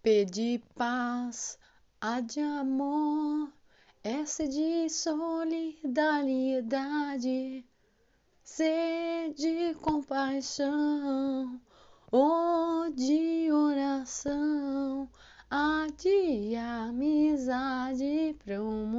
Pedi paz, a de amor, essa de solidariedade, sede compaixão, ou de oração, a de amizade para o mundo.